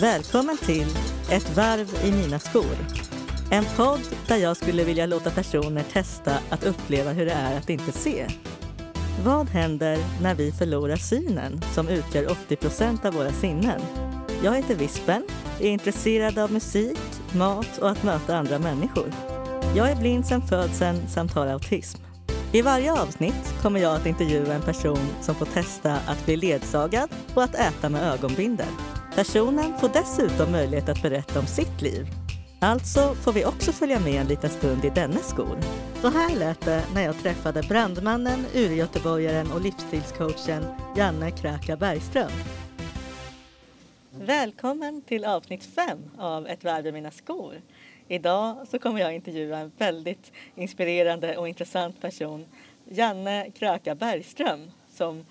Välkommen till Ett varv i mina skor. En podd där jag skulle vilja låta personer testa att uppleva hur det är att inte se. Vad händer när vi förlorar synen som utgör 80% av våra sinnen? Jag heter Vispen, är intresserad av musik, mat och att möta andra människor. Jag är blind sedan födseln samt har autism. I varje avsnitt kommer jag att intervjua en person som får testa att bli ledsagad och att äta med ögonbindel. Personen får dessutom möjlighet att berätta om sitt liv. Alltså får vi också följa med en liten stund i dennes skor. Så här lät det när jag träffade brandmannen, urgöteborgaren och livsstilscoachen Janne Kraka Bergström. Välkommen till avsnitt 5 av Ett varv i mina skor. Idag så kommer jag intervjua en väldigt inspirerande och intressant person, Janne Kraka Bergström, som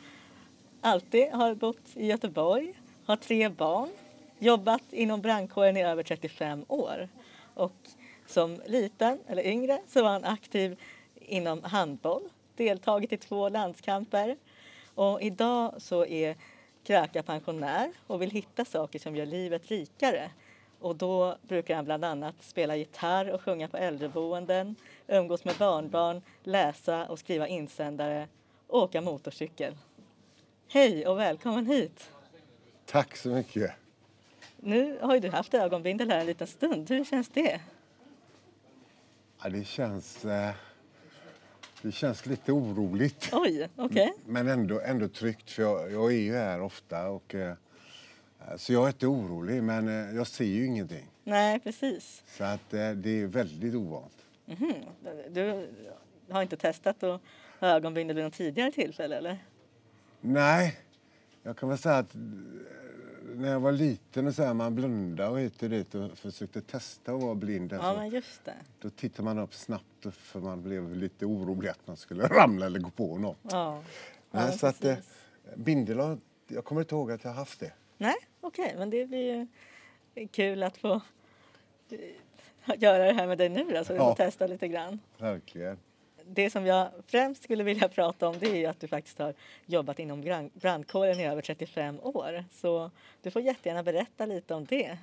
alltid har bott i Göteborg, har tre barn, jobbat inom brandkåren i över 35 år och som liten eller yngre så var han aktiv inom handboll, deltagit i två landskamper och idag så är Kröka pensionär och vill hitta saker som gör livet rikare. Och då brukar han bland annat spela gitarr och sjunga på äldreboenden, umgås med barnbarn, läsa och skriva insändare och åka motorcykel. Hej och välkommen hit! Tack så mycket. Nu har ju du haft ögonbindel här en liten stund. Hur känns det? Ja, det, känns, eh, det känns lite oroligt. Oj. Okay. Men ändå, ändå tryggt, för jag, jag är ju här ofta. Och, eh, så jag är inte orolig, men eh, jag ser ju ingenting. Nej, precis. Så att, det är väldigt ovant. Mm -hmm. Du har inte testat att ha ögonbindel vid något tidigare tillfälle, eller? Nej, jag kan väl säga att när jag var liten och så här, man blundade och hit och dit och försökte testa att vara blind. Ja, men just det. Då tittade man upp snabbt för man blev lite orolig att man skulle ramla eller gå på något. Ja. Nej, så att, eh, bindel, jag kommer inte ihåg att jag haft det. Nej, okej, okay, men det blir ju kul att få eh, göra det här med dig nu då, så vi ja. får testa lite grann. Verkligen det som jag främst skulle vilja prata om det är att du faktiskt har jobbat inom brandkåren i över 35 år. Så du får jättegärna berätta lite om det.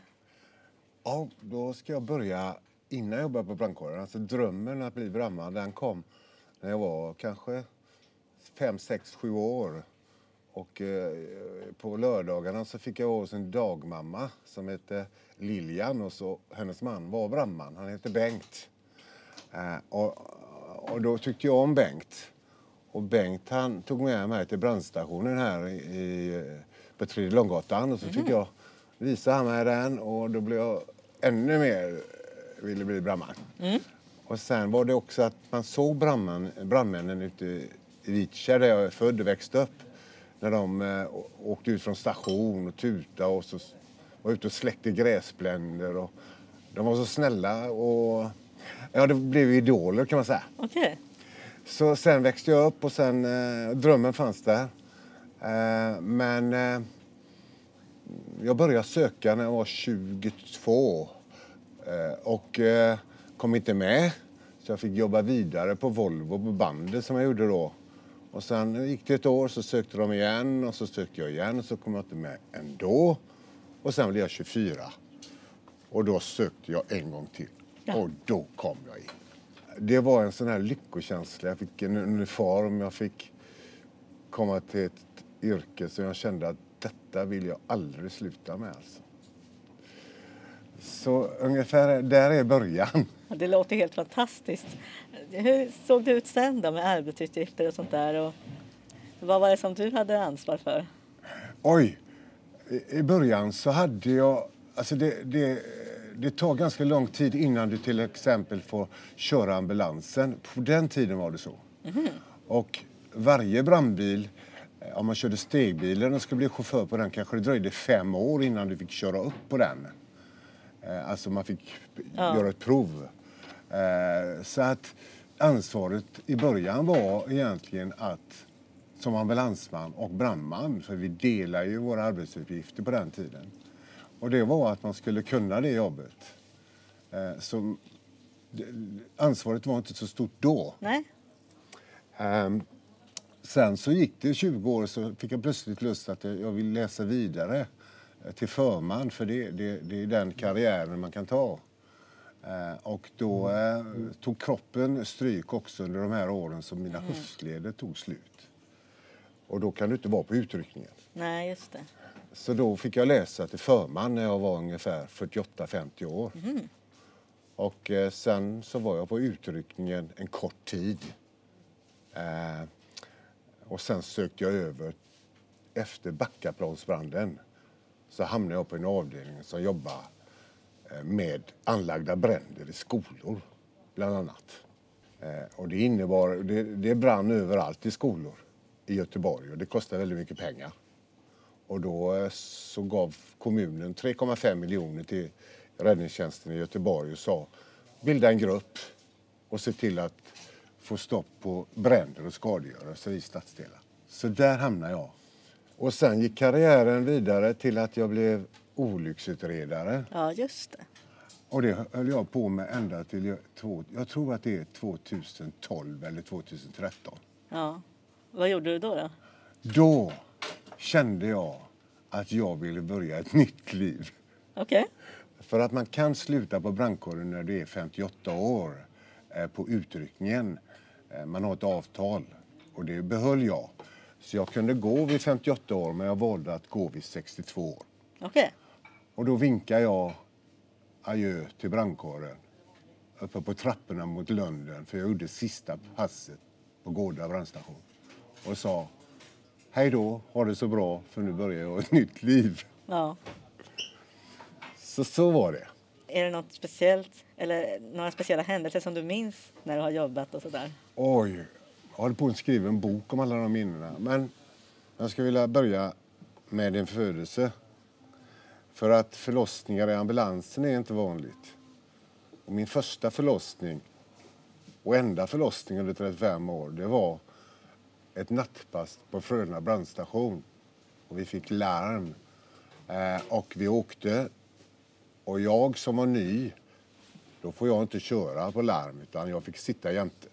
Ja, då ska jag börja innan jag började på brandkåren. Alltså drömmen att bli brandman, den kom när jag var kanske 5, 6, 7 år. Och eh, på lördagarna så fick jag hos en dagmamma som hette Lilian och så hennes man var brandman. Han hette Bengt. Eh, och och då tyckte jag om Bengt. Och Bengt han tog med mig till brandstationen här i, på Tredje Långgatan och så fick mm. jag visa han mig den och då blev jag ännu mer ville bli brandman. Mm. Och sen var det också att man såg brandmän, brandmännen ute i Vitkärr där jag är född och växte upp. När de eh, åkte ut från station och tuta och så var ute och släckte gräspländer. Och de var så snälla och Ja, det blev idoler kan man säga. Okay. Så sen växte jag upp och sen, eh, drömmen fanns där. Eh, men eh, jag började söka när jag var 22 eh, och eh, kom inte med. Så jag fick jobba vidare på Volvo på bandet som jag gjorde då. Och sen gick det ett år så sökte de igen och så sökte jag igen och så kom jag inte med ändå. Och sen blev jag 24. Och då sökte jag en gång till. Ja. Och då kom jag in. Det var en sån här lyckokänsla. Jag fick en uniform, jag fick komma till ett yrke som jag kände att detta vill jag aldrig sluta med. Alltså. Så ungefär där är början. Det låter helt fantastiskt. Hur såg det ut sen då med arbetsuppgifter och sånt där? Och vad var det som du hade ansvar för? Oj! I början så hade jag... Alltså det, det det tar ganska lång tid innan du till exempel får köra ambulansen. På den tiden var det så. Mm. Och varje brandbil, eh, om man körde stegbilen och skulle bli chaufför på den kanske det dröjde fem år innan du fick köra upp på den. Eh, alltså man fick ja. göra ett prov. Eh, så att ansvaret i början var egentligen att som ambulansman och brandman, för vi delar ju våra arbetsuppgifter på den tiden. Och det var att man skulle kunna det jobbet. Eh, så ansvaret var inte så stort då. Nej. Um, sen så gick det 20 år så fick jag plötsligt lust att jag vill läsa vidare. eh, till förman för det, det, det är den karriären man kan ta. Eh, och då tog kroppen stryk också under de här åren som mina mm. höftleder tog slut. Och då kan du inte vara på utryckningen. Nej, just det. Så då fick jag läsa till förman när jag var ungefär 48-50 år. Mm. Och eh, sen så var jag på utryckningen en kort tid. Eh, och sen sökte jag över efter Backaplansbranden. Så hamnade jag på en avdelning som jobbar eh, med anlagda bränder i skolor, bland annat. Eh, och det innebar, det, det brann överallt i skolor i Göteborg och det kostade väldigt mycket pengar. Och då eh, så gav kommunen 3,5 miljoner till räddningstjänsten i Göteborg och sa bilda en grupp och se till att få stopp på bränder och skadegörelse i stadsdelar. Så där hamnade jag. Och sen gick karriären vidare till att jag blev olycksutredare. Ja, just det. Och det höll jag på med ända till, jag, jag tror att det är 2012 eller 2013. Ja. Vad gjorde du då? Då, då kände jag att jag ville börja ett nytt liv. Okay. För att man kan sluta på brandkåren när du är 58 år eh, på utryckningen. Eh, man har ett avtal och det behöll jag. Så jag kunde gå vid 58 år men jag valde att gå vid 62 år. Okay. Och då vinkade jag adjö till brandkåren uppe på trapporna mot Lunden för jag gjorde sista passet på Gårda brandstation och sa hej då, ha det så bra för nu börjar jag ett nytt liv. Ja. Så så var det. Är det något speciellt eller några speciella händelser som du minns när du har jobbat och sådär? Oj, jag håller på att skriva en bok om alla de minnena. Men jag skulle vilja börja med din födelse. För att förlossningar i ambulansen är inte vanligt. Och min första förlossning och enda förlossning under 35 år, det var ett nattpass på Frölunda brandstation. Och vi fick larm. Eh, och vi åkte. Och jag som var ny, då får jag inte köra på larm utan jag fick sitta jämte.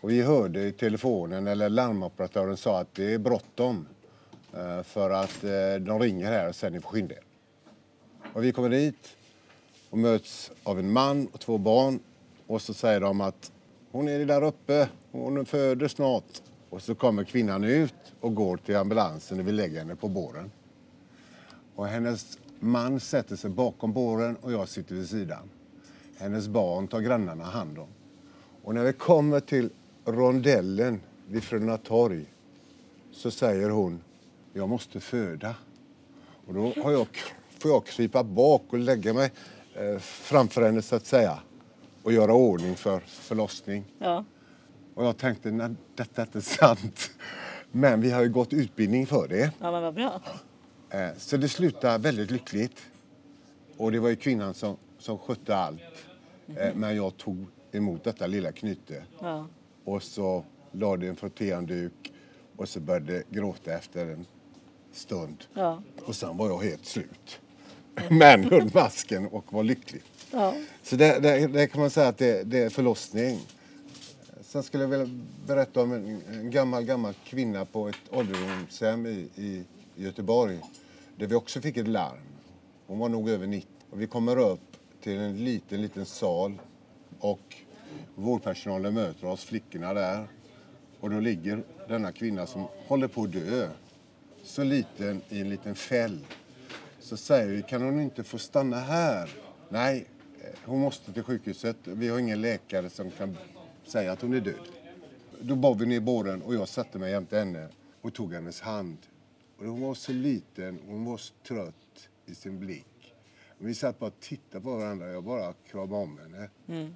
Och vi hörde i telefonen, eller larmoperatören sa att det är bråttom. Eh, för att eh, de ringer här och säger ni får skynda er. Och vi kommer dit och möts av en man och två barn. Och så säger de att hon är där uppe, hon föder snart. Och så kommer kvinnan ut och går till ambulansen och vi lägger henne på båren. Och hennes man sätter sig bakom båren och jag sitter vid sidan. Hennes barn tar grannarna hand om. Och när vi kommer till rondellen vid Frölunda torg så säger hon, jag måste föda. Och då har jag, får jag krypa bak och lägga mig eh, framför henne så att säga och göra ordning för förlossning. Ja. Och jag tänkte, nej, detta är inte sant. Men vi har ju gått utbildning för det. Ja, men vad bra. Eh, så det slutade väldigt lyckligt. Och det var ju kvinnan som, som skötte allt. Mm. Men jag tog emot detta lilla knyte. Ja. Och så lade en frottéhandduk och så började gråta efter en stund. Ja. Och sen var jag helt slut. Men höll masken och var lycklig. Ja. Så det, det, det, kan man säga att det, det, är förlossning. Sen skulle jag vilja berätta om en, en gammal, gammal kvinna på ett ålderdomshem i, i Göteborg. Där vi också fick ett larm. Hon var nog över 90. Och vi kommer upp till en liten, liten sal och vårdpersonalen möter oss, flickorna där. Och då ligger denna kvinna som håller på att dö. Så liten i en liten fäll. Så säger vi, kan hon inte få stanna här? Nej, hon måste till sjukhuset. Vi har ingen läkare som kan säga att hon är död. Då bar vi ner båren och jag satte mig jämte henne och tog hennes hand. Och hon var så liten, hon var så trött i sin blick. Vi satt bara och tittade på varandra. Jag bara kramade om henne. Mm.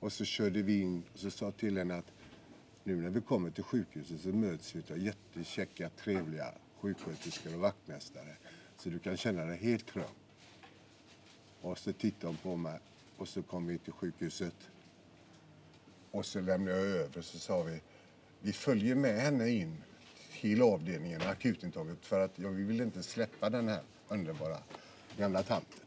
Och så körde vi in och så sa till henne att nu när vi kommer till sjukhuset så möts vi av jättekäcka, trevliga sjuksköterskor och vaktmästare. Så du kan känna dig helt trygg. Och så tittade hon på mig och så kom vi till sjukhuset. Och så lämnade jag över så sa vi, vi följer med henne in till avdelningen, akutintaget, för att jag vill inte släppa den här underbara gamla tanten.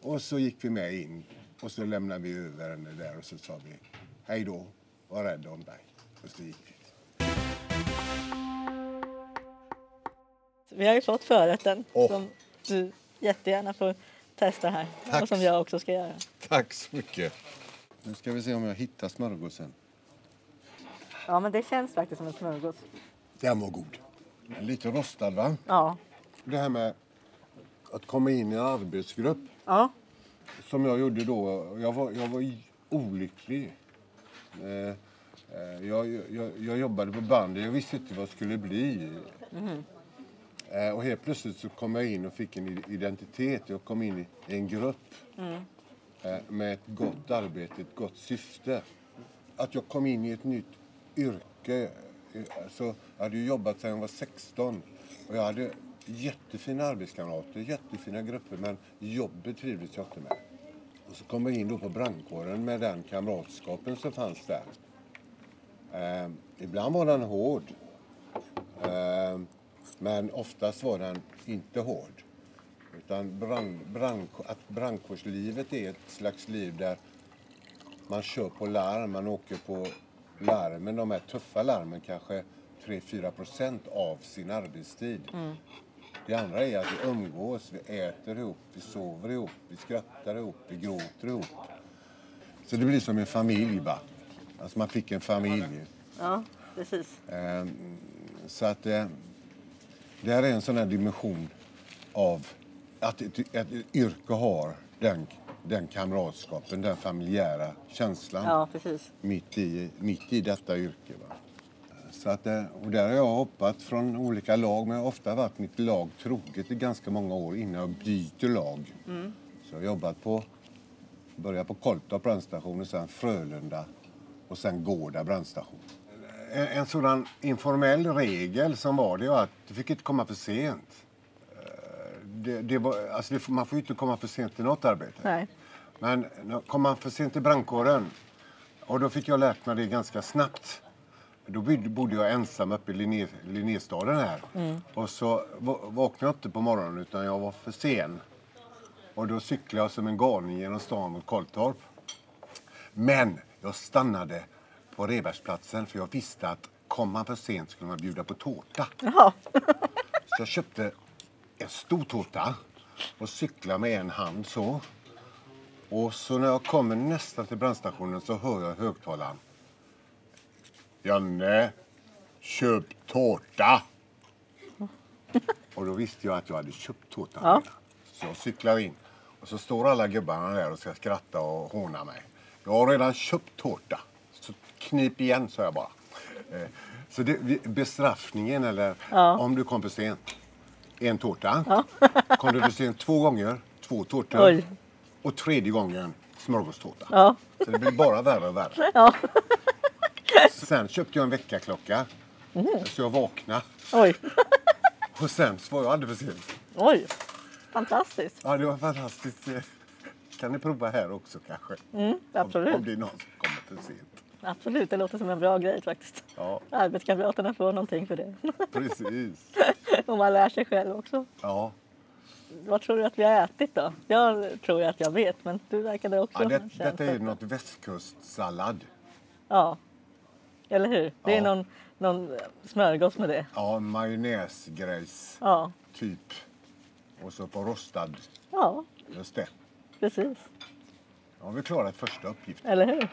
Och så gick vi med in och så lämnade vi över henne där och så sa vi, hej då, var rädd om dig. Och så gick vi. Vi har ju fått förrätten Åh. som du jättegärna får testa här. Tack. Och som jag också ska göra. Tack så mycket. Nu ska vi se om jag hittar smörgåsen. Ja, men det känns faktiskt som en smörgås. Den var god. Lite rostad va? Ja. Det här med att komma in i en arbetsgrupp Ja. som jag gjorde då. Jag var, jag var olycklig. Eh, eh, jag, jag, jag jobbade på bandet. Jag visste inte vad det skulle bli. Eh, Eh, och helt plötsligt så kom jag in och fick en identitet. Jag kom in i en grupp eh, med ett gott arbete, ett gott syfte. Att jag kom in i ett nytt yrke. Alltså, jag hade ju jobbat sedan jag var 16 och jag hade jättefina arbetskamrater, jättefina grupper men jobbet trivdes jag inte med. Och så kom jag in då på brandkåren med den kamratskapen som fanns där. Eh, ibland var den hård. Men oftast var den inte hård. Utan brand, brand, att brandkårslivet är ett slags liv där man kör på larm, man åker på larmen, de här tuffa larmen kanske 3-4 procent av sin arbetstid. Det andra är att vi umgås, vi äter ihop, vi sover ihop, vi skrattar ihop, vi gråter ihop. Så det blir som en familj va. Alltså man fick en familj. Ja, precis. Ehm, Så att eh, det här är en sån här dimension av att ett, ett yrke har den, den kamratskapen, den familjära känslan Ja, precis. mitt, i, mitt i detta yrke. Va? Så att, eh, och där har jag hoppat från olika lag, men jag har ofta varit mitt lag troget i ganska många år innan jag byter lag. Så jag har jobbat på, började på Koltorp brandstation och sen Frölunda och sen Gårda brandstation. En, sådan informell regel som var det var att du fick inte komma för sent. Eh, Det, det var, alltså det, man får ju inte komma för sent till något arbete. Nej. Men kom man för sent till brandkåren och då fick jag lärt mig det ganska snabbt. Då bodde- jag ensam uppe i Linné, Linnéstaden här. Och så va- vaknade jag inte på morgonen utan jag var för sen. Och då cyklade jag som en galning genom stan mot Kolltorp. Men jag stannade på Rebergsplatsen för jag visste att kom man för sent skulle man bjuda på tårta. Jaha. Så jag köpte en stor tårta och cyklade med en hand så. Och så när jag kommer nästan till brandstationen så hör jag högtalaren. Janne, köp tårta! Och då visste jag att jag hade köpt tårtan. Ja. Så jag cyklar in. Och så står alla gubbarna där och ska skratta och håna mig. Jag har redan köpt tårta. Knip igen, sa jag bara. Eh, Så det, bestraffningen, eller Ja. om du kom för sent, en tårta. Kom du för sent två gånger, två tårtor. Oj. Och tredje gången smörgåstårta. Ja. Så det blir bara värre och värre. Ja. Sen köpte jag en väckarklocka. Så jag vaknade. Oj. Och sen så var jag aldrig för sent. Oj. Fantastiskt. Ja, det var fantastiskt. Eh, Kan ni prova här också kanske? Mm, Om, absolut. om det är någon som kommer för sent. Absolut, det låter som en bra grej faktiskt. Ja, Arbetskamraterna får någonting för det. precis. Och man lär sig själv också. Ja, Vad tror du att vi har ätit då? Jag tror att jag vet, men du verkade också ja det, detta är ju något västkustsallad. Ja. Eller hur? Det är Ja. någon, någon smörgås med det. Ja, majonnäsgrejs Ja. typ. Och så på rostad. Ja, Just det. precis. Ja, vi klarat första uppgiften. Eller hur?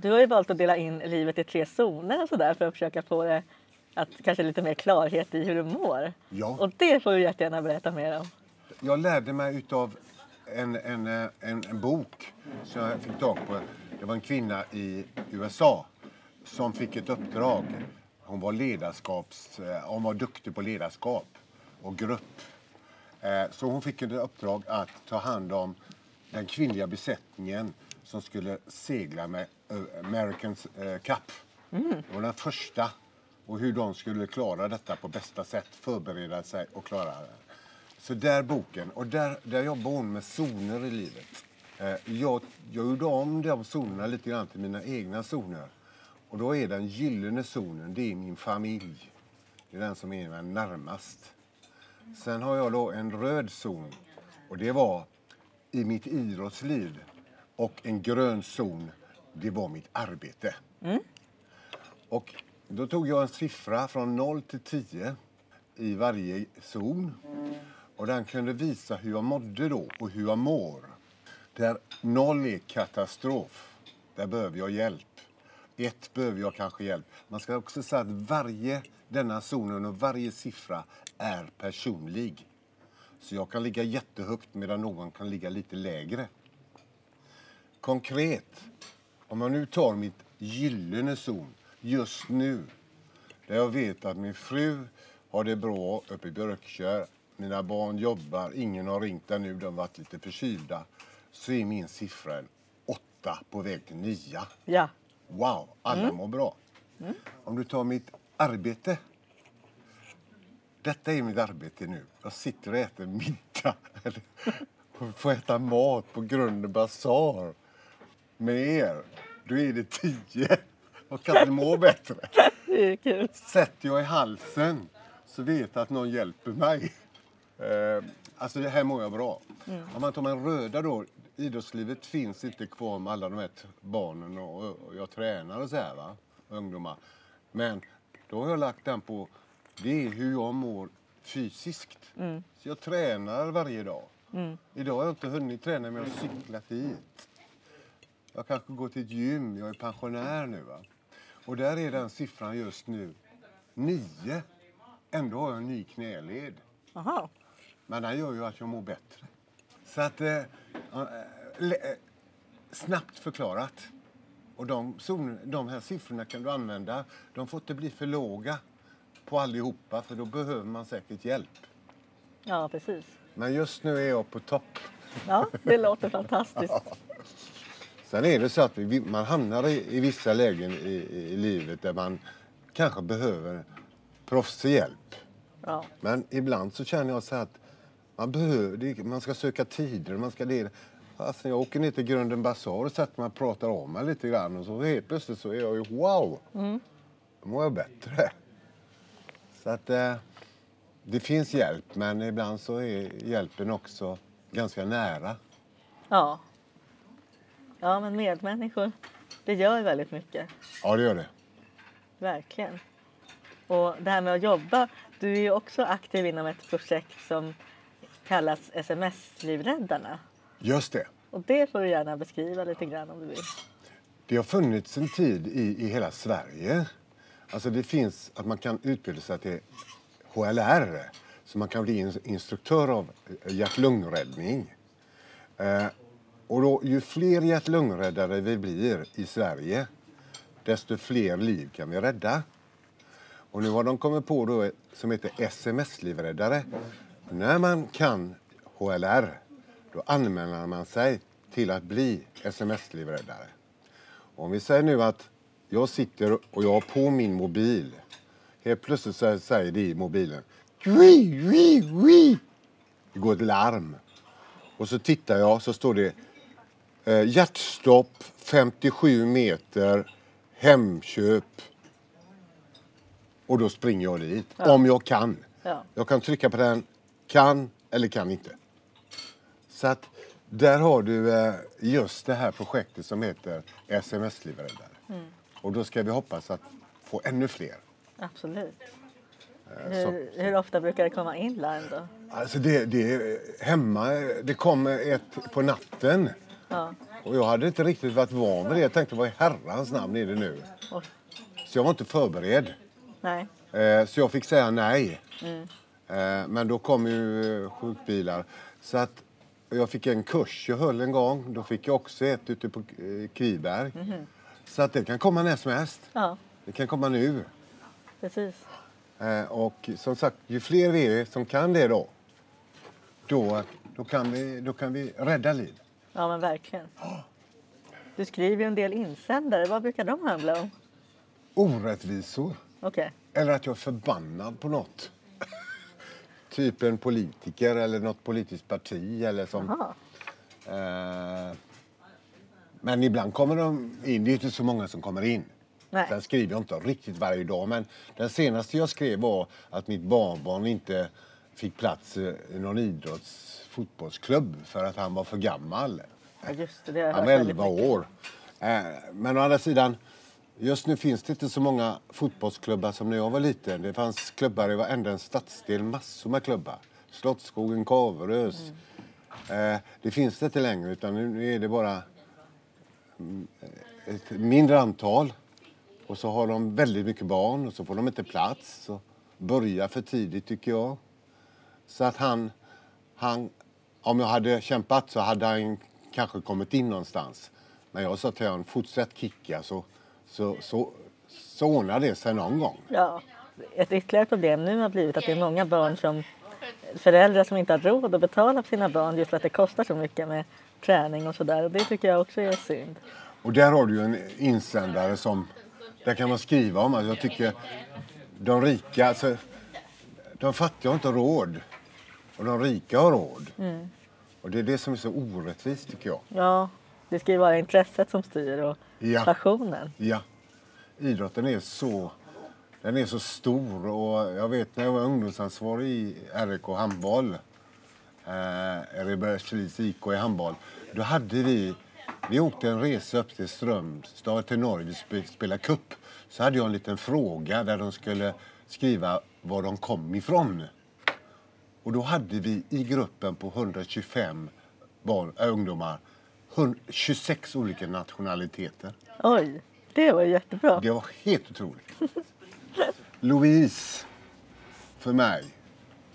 Du har ju valt att dela in livet i tre zoner och sådär för att försöka få det att kanske lite mer klarhet i hur du mår. Ja. Och det får du jättegärna berätta mer om. Jag lärde mig utav en, en, en, en bok som jag fick tag på. Det var en kvinna i USA som fick ett uppdrag. Hon var ledarskaps... eh, Hon var duktig på ledarskap och grupp. Eh, Så hon fick ett uppdrag att ta hand om den kvinnliga besättningen som skulle segla med American eh, Cup. Det var den första. Och hur de skulle klara detta på bästa sätt. Förbereda sig och klara det. Så där boken. Och där, där jobbar hon med zoner i livet. Eh, Jag, jag gjorde om de zonerna lite grann till mina egna zoner. Och då är den gyllene zonen, det är min familj. Det är den som är mig närmast. Sen har jag då en röd zon. Och det var i mitt idrottsliv. Och en grön zon, det var mitt arbete. Och då tog jag en siffra från 0 till 10 i varje zon. Och den kunde visa hur jag mådde då och hur jag mår. Där 0 är katastrof. Där behöver jag hjälp. 1 behöver jag kanske hjälp. Man ska också säga att varje denna zonen och varje siffra är personlig. Så jag kan ligga jättehögt medan någon kan ligga lite lägre. Konkret, om jag nu tar mitt gyllene zon just nu där jag vet att min fru har det bra uppe i Björkkör. Mina barn jobbar, ingen har ringt ännu, de har varit lite förkylda. Så är min siffra en åtta på väg till nia. Ja. Wow, alla Mm. mår bra. Om du tar mitt arbete. Detta är mitt arbete nu. Jag sitter och äter middag. och får äta mat på Grunden Bazaar med er. Då är det tio. Och kan inte må bättre. Det är kul. Sätter jag i halsen så vet jag att någon hjälper mig. Eh, alltså det här mår jag bra. Om man tar med röda då. Idrottslivet finns inte kvar med alla de här barnen och, och jag tränar och så här va. Ungdomar. Men då har jag lagt den på det är hur jag mår fysiskt. Så jag tränar varje dag. Idag har jag inte hunnit träna men jag har cyklat hit. Jag kanske går till ett gym, jag är pensionär nu. Va? Och där är den siffran just nu nio. Ändå har jag en ny knäled. Jaha. Men den gör ju att jag mår bättre. Så att... Eh, eh, eh, snabbt förklarat. Och de, zon, de här siffrorna kan du använda. De får inte bli för låga på allihopa för då behöver man säkert hjälp. Ja, precis. Men just nu är jag på topp. Ja, det låter fantastiskt. Sen är det så att vi, man hamnar i, i vissa lägen i, i livet där man kanske behöver proffsig hjälp. Ja. Men ibland så känner jag så att man, behöver, man ska söka tider. Man ska det. Alltså jag åker ner till Grunden Bazaar och sätter mig och pratar om mig lite grann och så helt plötsligt så är jag ju wow! Då mår jag bättre. Så att eh, det finns hjälp men ibland så är hjälpen också ganska nära. Ja. Ja, men medmänniskor, det gör väldigt mycket. Ja det gör det. Verkligen. Och det här med att jobba, du är ju också aktiv inom ett projekt som kallas SMS-livräddarna. Just det. Och det får du gärna beskriva lite grann om du vill. Det har funnits en tid i, i hela Sverige. Alltså det finns att man kan utbilda sig till HLR. Så man kan bli in- instruktör av hjärt-lungräddning. Och då, ju fler hjärt-lungräddare vi blir i Sverige desto fler liv kan vi rädda. Och nu har de kommit på då som heter SMS-livräddare. När man kan HLR då anmäler man sig till att bli SMS-livräddare. Om vi säger nu att jag sitter och jag har på min mobil. Helt plötsligt så säger det i mobilen. Wii, wii, wii. Det går ett larm. Och så tittar jag så står det eh, hjärtstopp 57 meter Hemköp. Och då springer jag dit. Om jag kan. Ja. Jag kan trycka på den kan eller kan inte. Så att där har du eh, just det här projektet som heter SMS-livräddare. Och då ska vi hoppas att få ännu fler. Absolut. Eh, Hur, hur ofta brukar det komma in larm då? Alltså det, det är hemma, det kommer ett på natten. Ja. Och jag hade inte riktigt varit van vid det. Jag tänkte vad i herrans namn är det nu? Så jag var inte förberedd. nej. Eh, Så jag fick säga nej. Eh, Men då kom ju eh, sjukbilar. Så att jag fick en kurs jag höll en gång. Då fick jag också ett ute på eh, Kviberg. Så att det kan komma när som helst. Ja, Det kan komma nu. precis. Och som sagt, ju fler vi är som kan det då, då, då, kan, vi, då kan vi rädda liv. Ja, men verkligen. Du skriver ju en del insändare. Vad brukar de handla om? Orättvisor. Okej. Eller att jag är förbannad på något. typ en politiker eller något politiskt parti eller som... Eh, men ibland kommer de in. Det är inte så många som kommer in. Nej. Sen skriver jag inte riktigt varje dag. Men den senaste jag skrev var att mitt barnbarn inte fick plats i någon idrotts fotbollsklubb för att han var för gammal. Ja, just det. Det Han var väldigt 11 mycket. år. Eh, Men å andra sidan, Just nu finns det inte så många fotbollsklubbar som när jag var liten. Det fanns klubbar i varenda en stadsdel, massor med klubbar. Slottsskogen, Kaverös. Eh, det finns det inte längre utan nu är det bara mm, ett mindre antal. Och så har de väldigt mycket barn och så får de inte plats. Så börja för tidigt tycker jag. Så att han, han, om jag hade kämpat så hade han kanske kommit in någonstans. Men jag sa till honom, fortsätt kicka så, så, så, så ordnar det sig någon gång. Ja. Ett ytterligare problem nu har blivit att det är många barn som föräldrar som inte har råd att betala för sina barn just för att det kostar så mycket med träning och sådär. Och det tycker jag också är synd. Och där har du en insändare som, där kan man skriva om att jag tycker de rika, alltså, de fattiga har inte råd. Och de rika har råd. Och det är det som är så orättvist tycker jag. Ja, det ska ju vara intresset som styr och Ja. passionen. Ja. Idrotten är så, den är så stor och jag vet när jag var ungdomsansvarig i RIK handboll, eh, Erebergsviks IK i handboll, då hade vi, vi åkte en resa upp till Strömstad till Norge och spe- spela cup. Så hade jag en liten fråga där de skulle skriva var de kom ifrån. Och då hade vi i gruppen på 125 barn, äh, ungdomar 100 26 olika nationaliteter. Oj, det var jättebra. Det var helt otroligt. Louise, för mig,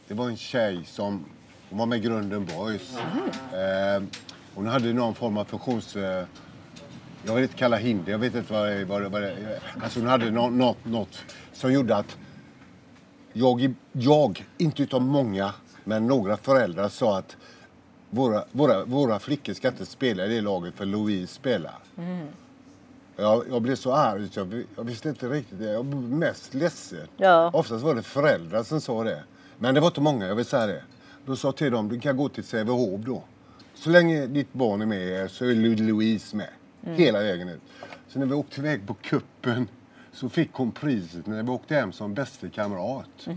det var en tjej som hon var med i Grunden Boys. Eh, hon hade någon form av funktions... Eh, jag vill inte kalla hinder, jag vet inte vad det det Alltså hon hade något, något, något som gjorde att jag, jag, inte utav många, men några föräldrar sa att våra, våra, våra flickor ska inte spela i det laget för Louise spelar. Jag, jag blev så arg så jag, jag visste inte riktigt. Jag blev mest ledsen. Ja. Oftast var det föräldrar som sa det. Men det var inte många, jag vill säga det. Då sa till dem, du kan gå till Sävehof då. Så länge ditt barn är med så är Lou- Louise med. Hela vägen ut. Så när vi åkte iväg på kuppen så fick hon priset när vi åkte hem som bäste kamrat.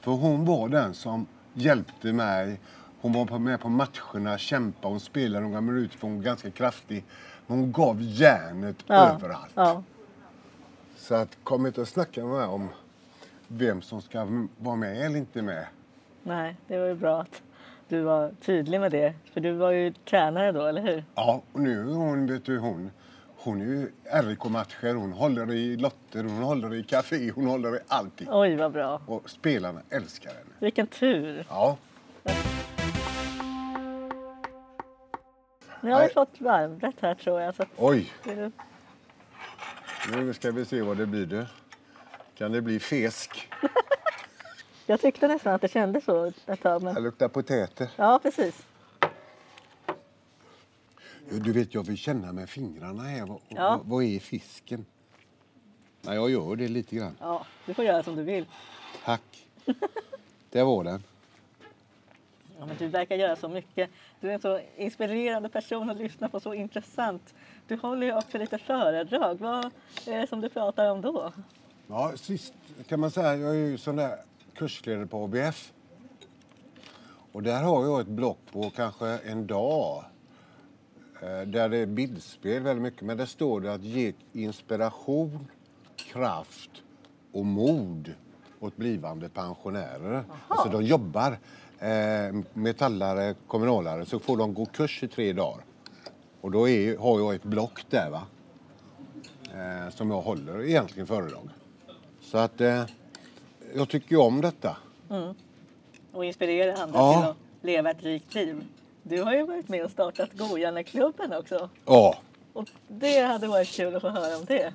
För hon var den som hjälpte mig. Hon var med på matcherna, kämpade, hon spelade några minuter för hon var ganska kraftig. Men hon gav järnet Ja. överallt. Ja. Så att kom inte och snacka med mig om vem som ska vara med eller inte med. Nej, det var ju bra att du var tydlig med det. För du var ju tränare då, eller hur? Ja, och nu är hon, vet du, hon, hon är ju RIK-matcher, hon håller i lotter, hon håller i café, hon håller i allting. Oj, vad bra. Och spelarna älskar henne. Vilken tur. Ja, Nu har vi fått varmrätt här tror jag. Så oj, det- nu ska vi se vad det blir det. Kan det bli fisk? jag tyckte nästan att det kändes så ett tag. Det Men... luktar potäter. Ja, precis. Du vet, jag vill känna med fingrarna här. Vad, Ja. vad, är fisken? Nej, jag gör det lite grann. Ja, du får göra som du vill. Tack. Där var den. Ja, men du verkar göra så mycket. Du är en så inspirerande person att lyssna på, så intressant. Du håller ju också lite föredrag. Vad är det som du pratar om då? Ja, sist kan man säga, jag är ju sån där kursledare på ABF. Och där har jag ett block på kanske en dag. Eh, Där det är bildspel väldigt mycket. Men där står det att ge inspiration, kraft och mod åt blivande pensionärer. Alltså de jobbar, eh, metallare, kommunalare, så får de gå kurs i tre dagar. Och då är, har jag ett block där va. Eh, som jag håller egentligen föredrag. Så att eh, jag tycker ju om detta. Och inspirera andra Ja. till att leva ett rikt liv. Du har ju varit med och startat Godhjärneklubben också. Ja. Och det hade varit kul att få höra om det.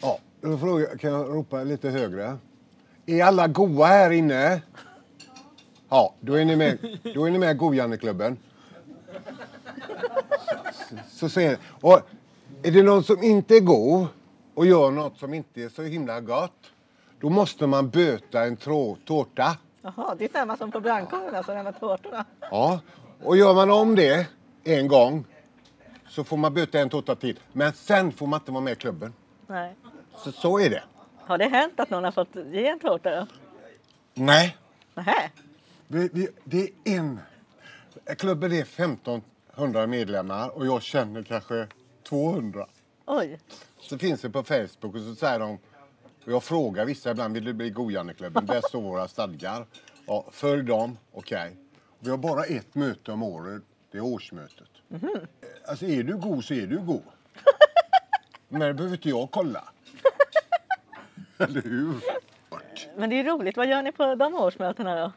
ja. Då frågar, kan jag ropa lite högre? Är alla goa här inne? Ja, då är ni med, då är ni med. Så, så säger Och är det någon som inte är god och gör något som inte är så himla gott, då måste man böta en trå, tårta. Jaha, det är samma som på brandkåren, alltså den med tårtorna. Ja, och gör man om det en gång så får man böta en tårta till. Men sen får man inte vara med i klubben. Nej. Så, så är det. Har det hänt att någon har fått ge en tårta då? Nej, Nähä? vi, vi, det är en. Klubben är 1500 medlemmar och jag känner kanske 200. Oj. Så finns det på Facebook och så säger de, och jag frågar vissa ibland, vill du bli godjanneklubben? Där står våra stadgar. Ja, följ dem, okej. Vi har bara ett möte om året, det är årsmötet. Alltså är du god så är du god. Men det behöver inte jag kolla. Eller hur? Men det är roligt. Vad gör ni på de årsmötena då?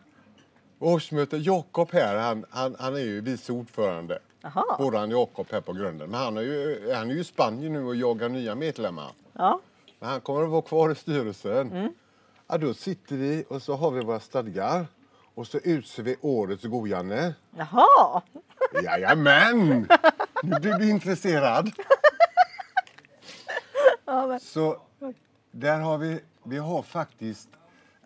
Årsmöte, Jakob här, han, han, han är ju vice ordförande. Jaha. Våran Jakob här på grunden. Men han är, ju, han är ju i Spanien nu och jagar nya medlemmar. Ja. Men han kommer att vara kvar i styrelsen. Ja, då sitter vi och så har vi våra stadgar. Och så utser vi årets godjanne. Jaha. Jajamän! Nu blir du intresserad. Ja, men, Så där har vi, vi har faktiskt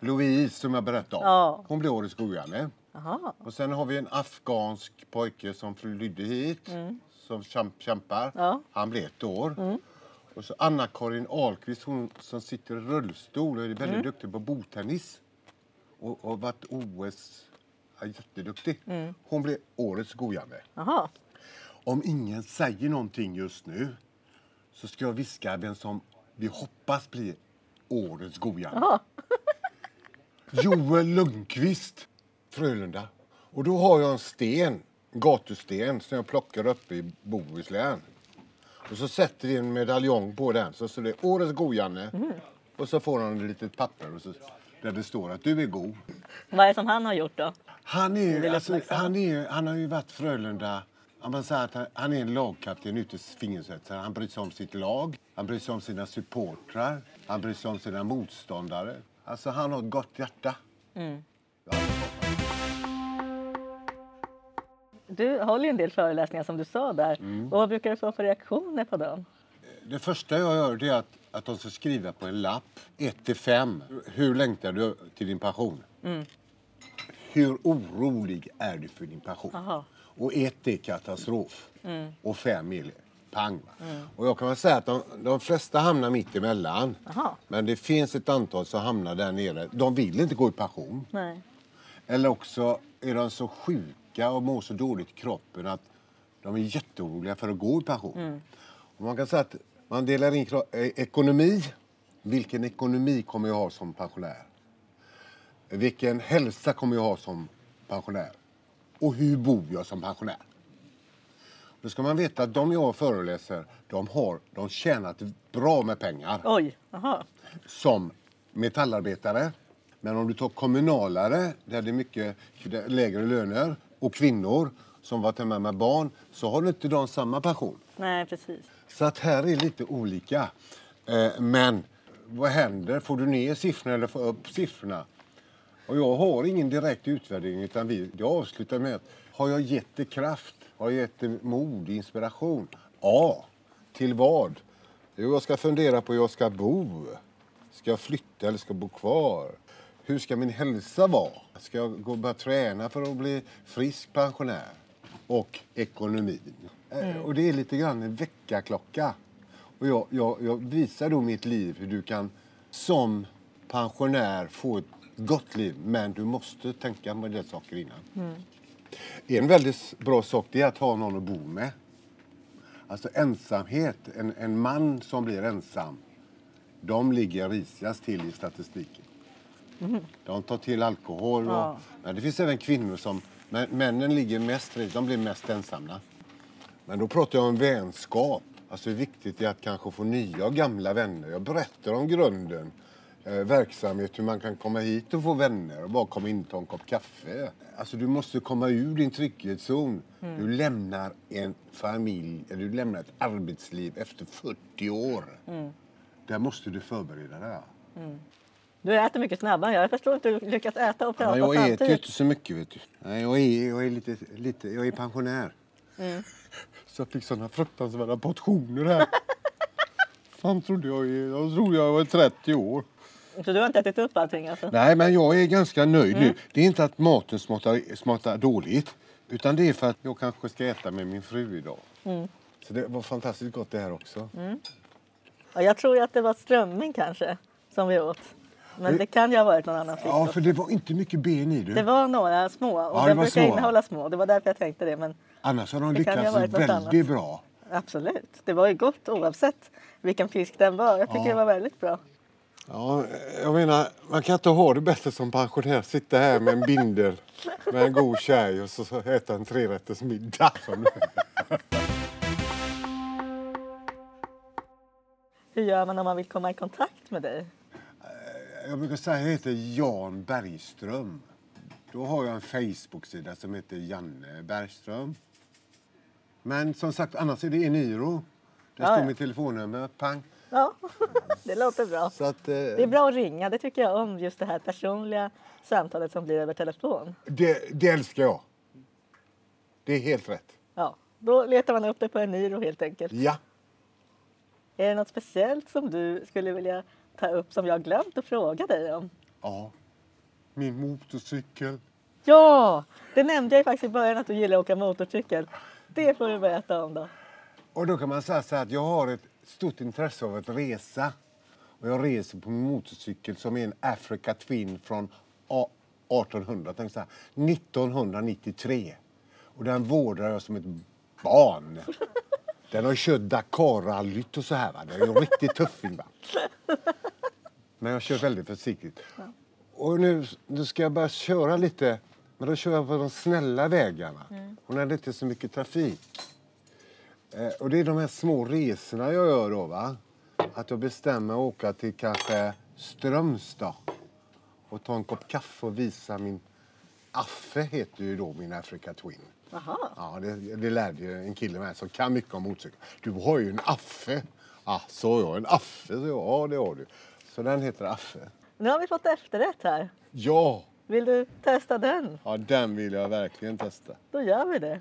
Louise som jag berättade om. Ja. Hon blir årets godjanne. jaha. Och sen har vi en afghansk pojke som flydde hit. Som kämp- kämpar. Ja. Han blir ett år. Och så Anna-Karin Ahlqvist, hon som sitter i rullstol och är väldigt duktig på bordtennis. Och har varit OS, ja, jätteduktig. Hon blir årets godjanne. Jaha. Om ingen säger någonting just nu så ska jag viska vem som vi hoppas blir årets. Jaha. Joel Lundqvist, Frölunda. Och då har jag en sten, en gatusten, som jag plockar upp i Bohuslän. Och så sätter vi en medaljong på den, så står det Årets godjanne. Och så får han ett litet papper och så, där det står att du är god. Vad är det som han har gjort då? Han, är, alltså, han, är, han har ju varit Frölunda... Man säger att han, han är en lagkapten ute fingerspetsar. Han bryr sig om sitt lag, han bryr sig om sina supportrar, han bryr sig om sina motståndare. Alltså han har ett gott hjärta. Ja. Du håller ju en del föreläsningar som du sa där. Mm. Och vad brukar du få för reaktioner på dem? Det första jag gör är att, att de ska skriva på en lapp, 1 till 5. Hur längtar du till din pension? Hur orolig är du för din pension? Jaha. Och ett är katastrof. Och fem är pang. va? Och jag kan väl säga att de, de flesta hamnar mitt emellan. Jaha. Men det finns ett antal som hamnar där nere. De vill inte gå i pension. Nej. Eller också är de så sjuka och mår så dåligt i kroppen att de är jätteoroliga för att gå i pension. Och man kan säga att man delar in eh, ekonomi. Vilken ekonomi kommer jag ha som pensionär? Vilken hälsa kommer jag ha som pensionär? Och hur bor jag som pensionär? Då ska man veta att de jag föreläser, de har de tjänat bra med pengar Oj. Jaha. som metallarbetare. Men om du tar kommunalare, där det är mycket lägre löner, och kvinnor som varit hemma med barn, så har inte de samma pension. Nej, precis. Så att här är lite olika. Eh, Men vad händer? Får du ner siffrorna eller får upp siffrorna? Och jag har ingen direkt utvärdering utan vi, jag avslutar med att har jag gett dig kraft? Har jag gett dig mod, inspiration? Ja. Till vad? Jo, jag ska fundera på hur jag ska bo. Ska jag flytta eller ska jag bo kvar? Hur ska min hälsa vara? Ska jag gå och börja träna för att bli frisk pensionär? Och ekonomin. Eh, Och det är lite grann en väckarklocka. Och jag, jag, jag visar då mitt liv hur du kan som pensionär få ett gott liv. Men du måste tänka på del saker innan. En väldigt bra sak det är att ha någon att bo med. Alltså ensamhet, en, en man som blir ensam, de ligger risigast till i statistiken. De tar till alkohol. Och, Ja. men det finns även kvinnor som... Men, männen ligger mest, de blir mest ensamma. Men då pratar jag om vänskap. Alltså hur viktigt det är att kanske få nya och gamla vänner. Jag berättar om grunden, eh, verksamhet, hur man kan komma hit och få vänner och bara komma in och ta en kopp kaffe. Alltså du måste komma ur din trygghetszon. Du lämnar en familj, eller du lämnar ett arbetsliv efter 40 år. Där måste du förbereda dig. Du äter mycket snabbare. Jag förstår inte hur du lyckas äta och prata Ja, jag äter ju inte så mycket. Vet du. Jag, är, jag, är lite, lite, jag är pensionär. Så jag fick såna fruktansvärda portioner här. Fan trodde jag, jag trodde jag var 30 år. Så du har inte ätit upp allting alltså? Nej, men jag är ganska nöjd nu. Det är inte att maten smakar, smakar dåligt. Utan det är för att jag kanske ska äta med min fru idag. Så det var fantastiskt gott det här också. Ja, jag tror att det var strömming kanske som vi åt. Men det kan ju ha varit någon annan fisk Ja, för det var inte mycket ben i det. Det var några små och Ja, de brukar små. innehålla små. Det var därför jag tänkte det. Men Annars har de Det kan ju ha lyckats väldigt annat. bra. Absolut. Det var ju gott oavsett vilken fisk den var. Jag tycker Ja. det var väldigt bra. Ja, jag menar, man kan inte ha det bättre som pensionär. Sitta här med en bindel med en god tjej och så äta en trerätters middag. Hur gör man om man vill komma i kontakt med dig? Jag brukar säga att jag heter Jan Bergström. Då har jag en Facebook-sida som heter Janne Bergström. Men som sagt, annars är det Eniro. Där Ja, står ja. mitt telefonnummer. Pang. Ja, det låter bra. Att, eh, Det är bra att ringa. Det tycker jag om. Just det här personliga samtalet som blir över telefon. det, det älskar jag. Det är helt rätt. Ja, då letar man upp det på Eniro helt enkelt. Ja. Är det något speciellt som du skulle vilja ta upp som jag glömt att fråga dig om? ja. Min motorcykel. Ja, det nämnde jag faktiskt i början att du gillar att åka motorcykel. Det får du berätta om då. Och då kan man säga så här att jag har ett stort intresse av att resa. Och jag reser på min motorcykel som är en Africa Twin från a- 1800, tänk så här, 1993. Och den vårdar jag som ett barn. Den har kört Dakar-rallyt och så här. Va? Det är en riktigt tuffing. Va? Men jag kör väldigt försiktigt. Och nu, nu ska jag börja köra lite, men då kör jag på de snälla vägarna. Och när det inte så mycket trafik. Eh, och det är de här små resorna jag gör då. Va? Att jag bestämmer att åka till kanske Strömstad och ta en kopp kaffe och visa min Affe heter ju då min Africa Twin. Jaha, Ja, det, det lärde ju en kille med som kan mycket om motorcykel. Du har ju en Affe. Ah, så jag en Affe? Så jag, ja, det har du. Så den heter Affe. nu har vi fått efterrätt här. Ja, Vill du testa den? ja den vill jag verkligen testa. Då gör vi det.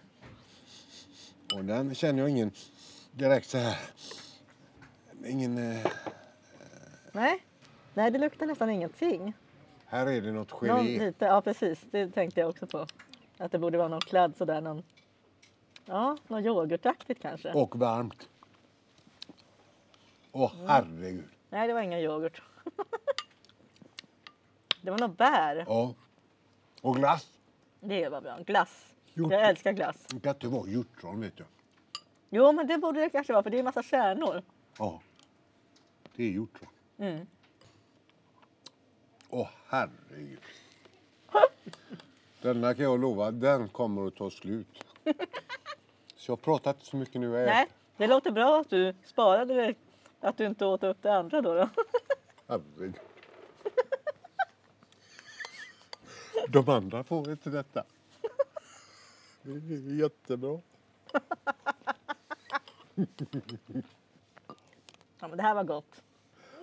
Och den känner jag ingen direkt så här. Ingen... Eh, Nej, Nej det luktar nästan ingenting. här är det något gelé. Någon lite, ja precis, det tänkte jag också på. Att det borde vara någon kladd sådär, någon, ja, någon yoghurtaktigt kanske. Och varmt. Åh, herregud. Nej, det var ingen yoghurt. det var nog bär. Ja. Och glass. Det var bra. Glass. Jo. Jag älskar glass. Det kan inte vara hjortron, vet du. Jo, men det borde det kanske vara för det är en massa kärnor. Ja. Det är hjortron. Mm. Åh, herregud. Denna kan jag lova, den kommer att ta slut. Så jag har pratat så mycket nu. Jag Nej, det låter bra att du sparade det. Att du inte åt upp det andra då. då. Herregud. De andra får inte detta. Det är jättebra. Ja, men det här var gott.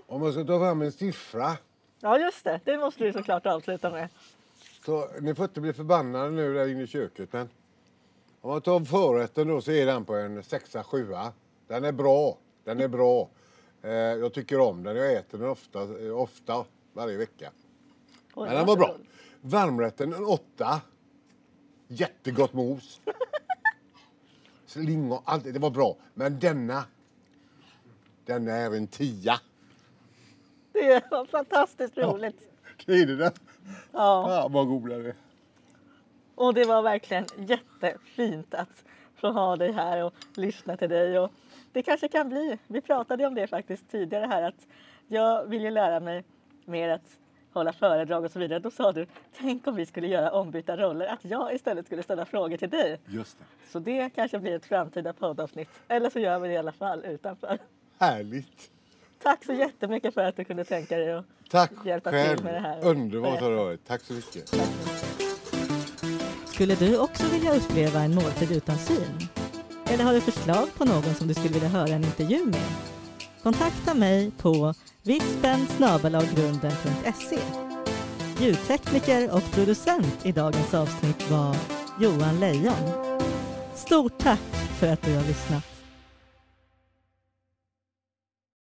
Om man ska ta fram en siffra. Ja, just det. Det måste du såklart avsluta med. Så ni får inte bli förbannade nu där inne i köket. Men om man tar förrätten då så är den på en sexa, sjua. Den är bra. Den är bra. Eh, jag tycker om den. Jag äter den ofta, eh, ofta varje vecka. Oj, Men den var bra. Varmrätten en åtta. Jättegott mos. Så Lingon, allt, det var bra. Men denna, denna är en tia. Det var fantastiskt roligt. Det är det där. Ja. Ja, vad god den är. Och det var verkligen jättefint att få ha dig här och lyssna till dig. Och det kanske kan bli, vi pratade om det faktiskt tidigare här, att jag vill ju lära mig mer att hålla föredrag och så vidare. Då sa du, tänk om vi skulle göra ombytta roller, att jag istället skulle ställa frågor till dig. Just det. Så det kanske blir ett framtida poddavsnitt. Eller så gör vi det i alla fall utanför. Härligt. Tack så jättemycket för att du kunde tänka dig att Tack hjälpa till själv. med det här. Underbart har det varit. Tack så mycket. Skulle du också vilja uppleva en måltid utan syn? Eller har du förslag på någon som du skulle vilja höra en intervju med? Kontakta mig på vispen Ljudtekniker och producent i dagens avsnitt var Johan Lejon. Stort tack för att du har lyssnat!